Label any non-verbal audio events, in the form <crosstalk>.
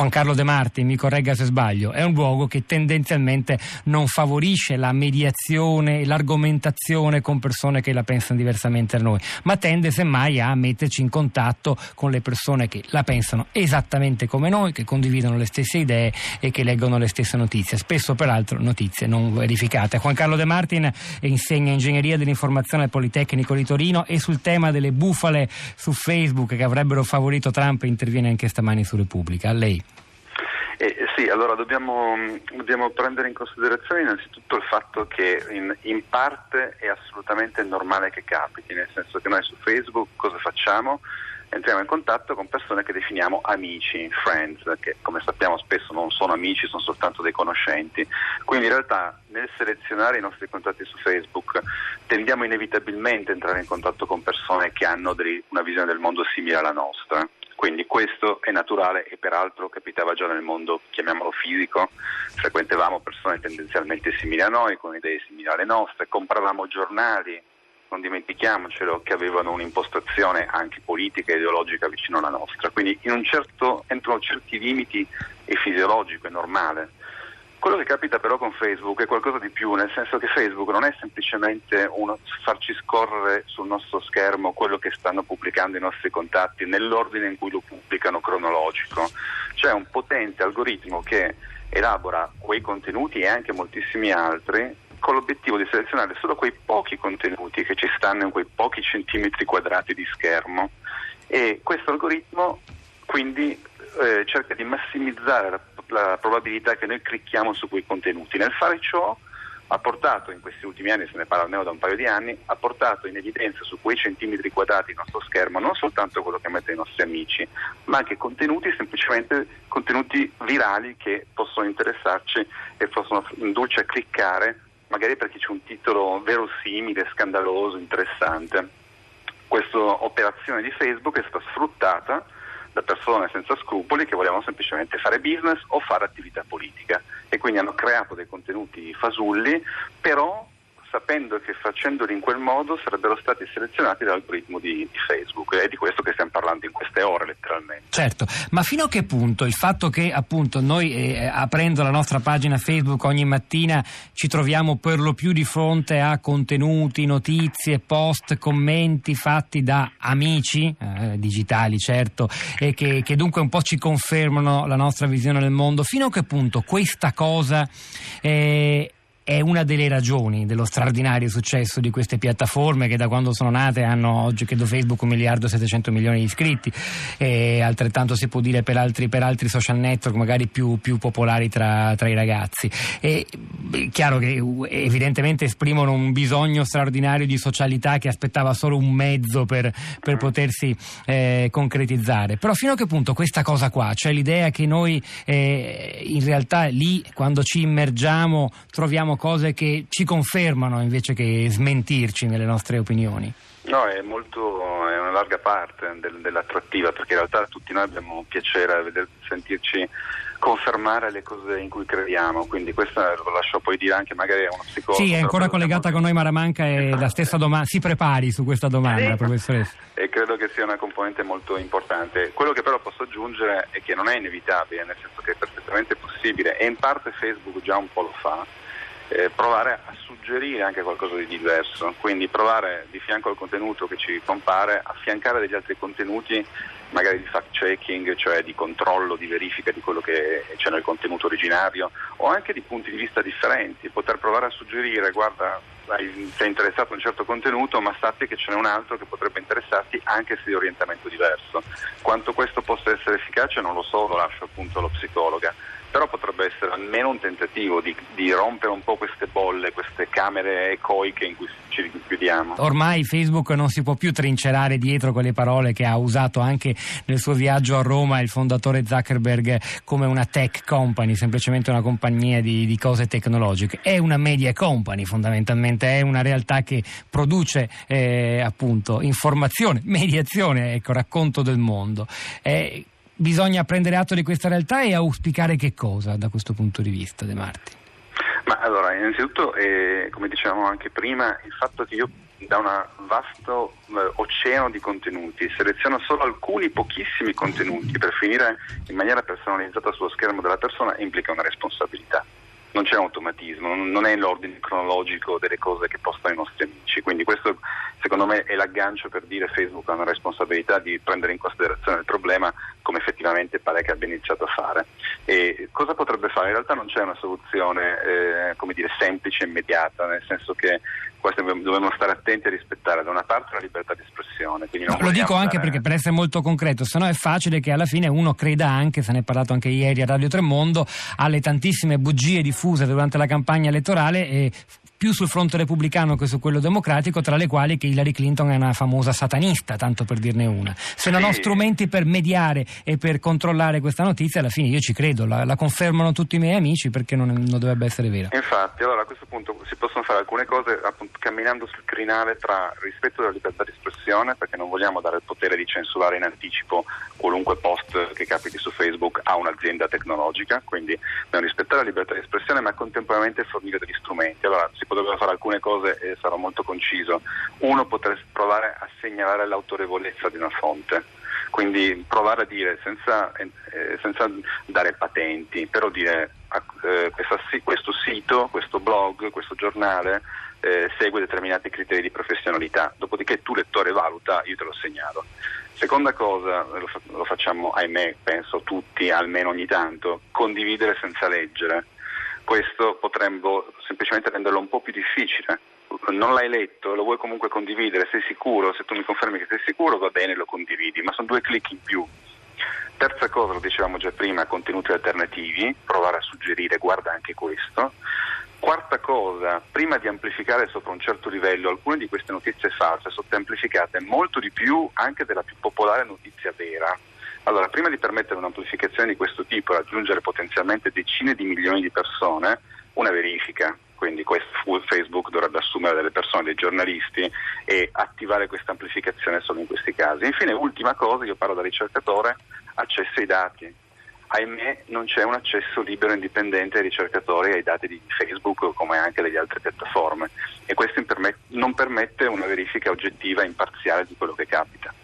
Juan Carlo De Marti, mi corregga se sbaglio, è un luogo che tendenzialmente non favorisce la mediazione, l'argomentazione con persone che la pensano diversamente da noi, ma tende semmai a metterci in contatto con le persone che la pensano esattamente come noi, che condividono le stesse idee e che leggono le stesse notizie, spesso peraltro notizie non verificate. Juan Carlo De Martin insegna ingegneria dell'informazione al Politecnico di Torino e sul tema delle bufale su Facebook che avrebbero favorito Trump interviene anche stamani su Repubblica. A lei. Sì, allora dobbiamo, dobbiamo, prendere in considerazione innanzitutto il fatto che in, in, parte è assolutamente normale che capiti, nel senso che noi su Facebook cosa facciamo? Entriamo in contatto con persone che definiamo amici, friends, che come sappiamo spesso non sono amici, sono soltanto dei conoscenti. Quindi in realtà nel selezionare i nostri contatti su Facebook tendiamo inevitabilmente a entrare in contatto con persone che hanno dei, una visione del mondo simile alla nostra. Quindi questo è naturale e peraltro capitava già nel mondo, chiamiamolo fisico, frequentavamo persone tendenzialmente simili a noi, con idee simili alle nostre, compravamo giornali, non dimentichiamocelo, che avevano un'impostazione anche politica e ideologica vicino alla nostra. Quindi un certo, entro certi limiti è fisiologico, è normale. Quello che capita però con Facebook è qualcosa di più, nel senso che Facebook non è semplicemente uno farci scorrere sul nostro schermo quello che stanno pubblicando i nostri contatti nell'ordine in cui lo pubblicano cronologico. C'è un potente algoritmo che elabora quei contenuti e anche moltissimi altri con l'obiettivo di selezionare solo quei pochi contenuti che ci stanno in quei pochi centimetri quadrati di schermo e questo algoritmo quindi eh, cerca di massimizzare la la probabilità che noi clicchiamo su quei contenuti. Nel fare ciò ha portato in questi ultimi anni, se ne parla almeno da un paio di anni, ha portato in evidenza su quei centimetri quadrati del nostro schermo non soltanto quello che mettono i nostri amici, ma anche contenuti semplicemente contenuti virali che possono interessarci e possono indurci a cliccare, magari perché c'è un titolo verosimile, scandaloso, interessante. Questa operazione di Facebook è stata sfruttata da persone senza scrupoli che volevano semplicemente fare business o fare attività politica. E quindi hanno creato dei contenuti fasulli, però sapendo che facendoli in quel modo sarebbero stati selezionati dall'algoritmo di, di, Facebook. È di questo che stiamo parlando in queste ore, letteralmente. Certo, ma fino a che punto il fatto che appunto noi eh, aprendo la nostra pagina Facebook ogni mattina ci troviamo per lo più di fronte a contenuti, notizie, post, commenti fatti da amici, eh, digitali certo, e che, che, dunque un po' ci confermano la nostra visione del mondo, fino a che punto questa cosa... Eh, è una delle ragioni dello straordinario successo di queste piattaforme che da quando sono nate hanno oggi credo Facebook un miliardo e 700 milioni di iscritti. E altrettanto si può dire per altri, per altri social network magari più, più popolari tra, tra, i ragazzi. È chiaro che evidentemente esprimono un bisogno straordinario di socialità che aspettava solo un mezzo per, per potersi eh, concretizzare. Però fino a che punto questa cosa qua cioè l'idea che noi eh, in realtà lì quando ci immergiamo troviamo cose che ci confermano invece che smentirci nelle nostre opinioni. No, è molto, è una larga parte del, dell'attrattiva perché in realtà tutti noi abbiamo piacere a veder, sentirci confermare le cose in cui crediamo, quindi questo lo lascio poi dire anche magari a uno psicologo. Sì, è ancora collegata con noi Maramanca e la stessa domanda, si prepari su questa domanda, sì. professoressa. E credo che sia una componente molto importante. Quello che però posso aggiungere è che non è inevitabile, nel senso che è perfettamente possibile e in parte Facebook già un po' lo fa eh, provare a suggerire anche qualcosa di diverso, quindi provare di fianco al contenuto che ci compare affiancare degli altri contenuti magari di fact checking, cioè di controllo, di verifica di quello che c'è nel contenuto originario o anche di punti di vista differenti, poter provare a suggerire guarda sei interessato a un certo contenuto ma sappi che ce n'è un altro che potrebbe interessarti anche se di orientamento diverso. Quanto questo possa essere efficace non lo so, lo lascio appunto allo psicologa però potrebbe essere almeno un tentativo di, di, rompere un po' queste bolle, queste camere ecoiche in cui ci rinchiudiamo. Ormai Facebook non si può più trincerare dietro quelle parole che ha usato anche nel suo viaggio a Roma il fondatore Zuckerberg come una tech company, semplicemente una compagnia di, di cose tecnologiche. È una media company fondamentalmente, è una realtà che produce eh, appunto informazione, <laughs> mediazione, ecco, racconto del mondo. È bisogna prendere atto di questa realtà e auspicare che cosa da questo punto di vista, De Marti? Ma allora, innanzitutto, eh, come dicevamo anche prima, il fatto che io da un vasto eh, oceano di contenuti, seleziona solo alcuni pochissimi contenuti per finire in maniera personalizzata sullo schermo della persona implica una responsabilità non c'è automatismo, non è l'ordine cronologico delle cose che postano i nostri amici, quindi questo secondo me è l'aggancio per dire Facebook ha una responsabilità di prendere in considerazione il problema effettivamente pare che abbia iniziato a fare. E cosa potrebbe fare? In realtà non c'è una soluzione eh, dire, semplice e immediata, nel senso che dobbiamo stare attenti a rispettare da una parte la libertà di espressione. No, lo dico anche stare... perché per essere molto concreto, se no è facile che alla fine uno creda anche, se ne è parlato anche ieri a Radio Tremondo, alle tantissime bugie diffuse durante la campagna elettorale e più sul fronte repubblicano che su quello democratico, tra le quali che Hillary Clinton è una famosa satanista, tanto per dirne una. Se non ho strumenti per mediare e per controllare questa notizia, alla fine io ci credo, la, la confermano tutti i miei amici perché non, non, dovrebbe essere vera. Infatti, allora a questo punto si possono fare alcune cose appunto, camminando sul crinale tra rispetto della libertà di espressione, perché non vogliamo dare il potere di censurare in anticipo qualunque post che capiti su Facebook a un'azienda tecnologica, quindi dobbiamo rispettare la libertà di espressione ma contemporaneamente fornire degli strumenti. Allora, si potrebbero fare alcune cose e sarò molto conciso. Uno potrebbe provare a segnalare l'autorevolezza di una fonte, quindi provare a dire senza, eh, senza dare patenti, però dire eh, questa, questo sito, questo blog, questo giornale eh, segue determinati criteri di professionalità, dopodiché tu lettore valuta, io te lo segnalo. Seconda cosa, lo, lo facciamo ahimè, penso tutti, almeno ogni tanto, condividere senza leggere questo potremmo semplicemente renderlo un po' più difficile. Non l'hai letto, lo vuoi comunque condividere, sei sicuro, se tu mi confermi che sei sicuro va bene, lo condividi, ma sono due clic in più. Terza cosa, lo dicevamo già prima, contenuti alternativi, provare a suggerire guarda anche questo. Quarta cosa, prima di amplificare sopra un certo livello alcune di queste notizie false, sono amplificate molto di più anche della più popolare notizia vera. Allora, prima di permettere un'amplificazione di questo tipo e raggiungere potenzialmente decine di milioni di persone, una verifica. Quindi Facebook dovrebbe assumere delle persone, dei giornalisti e attivare questa amplificazione solo in questi casi. Infine, ultima cosa, io parlo da ricercatore, accesso ai dati. Ahimè non c'è un accesso libero e indipendente ai ricercatori ai dati di Facebook come anche delle altre piattaforme e questo non permette una verifica oggettiva e imparziale di quello che capita.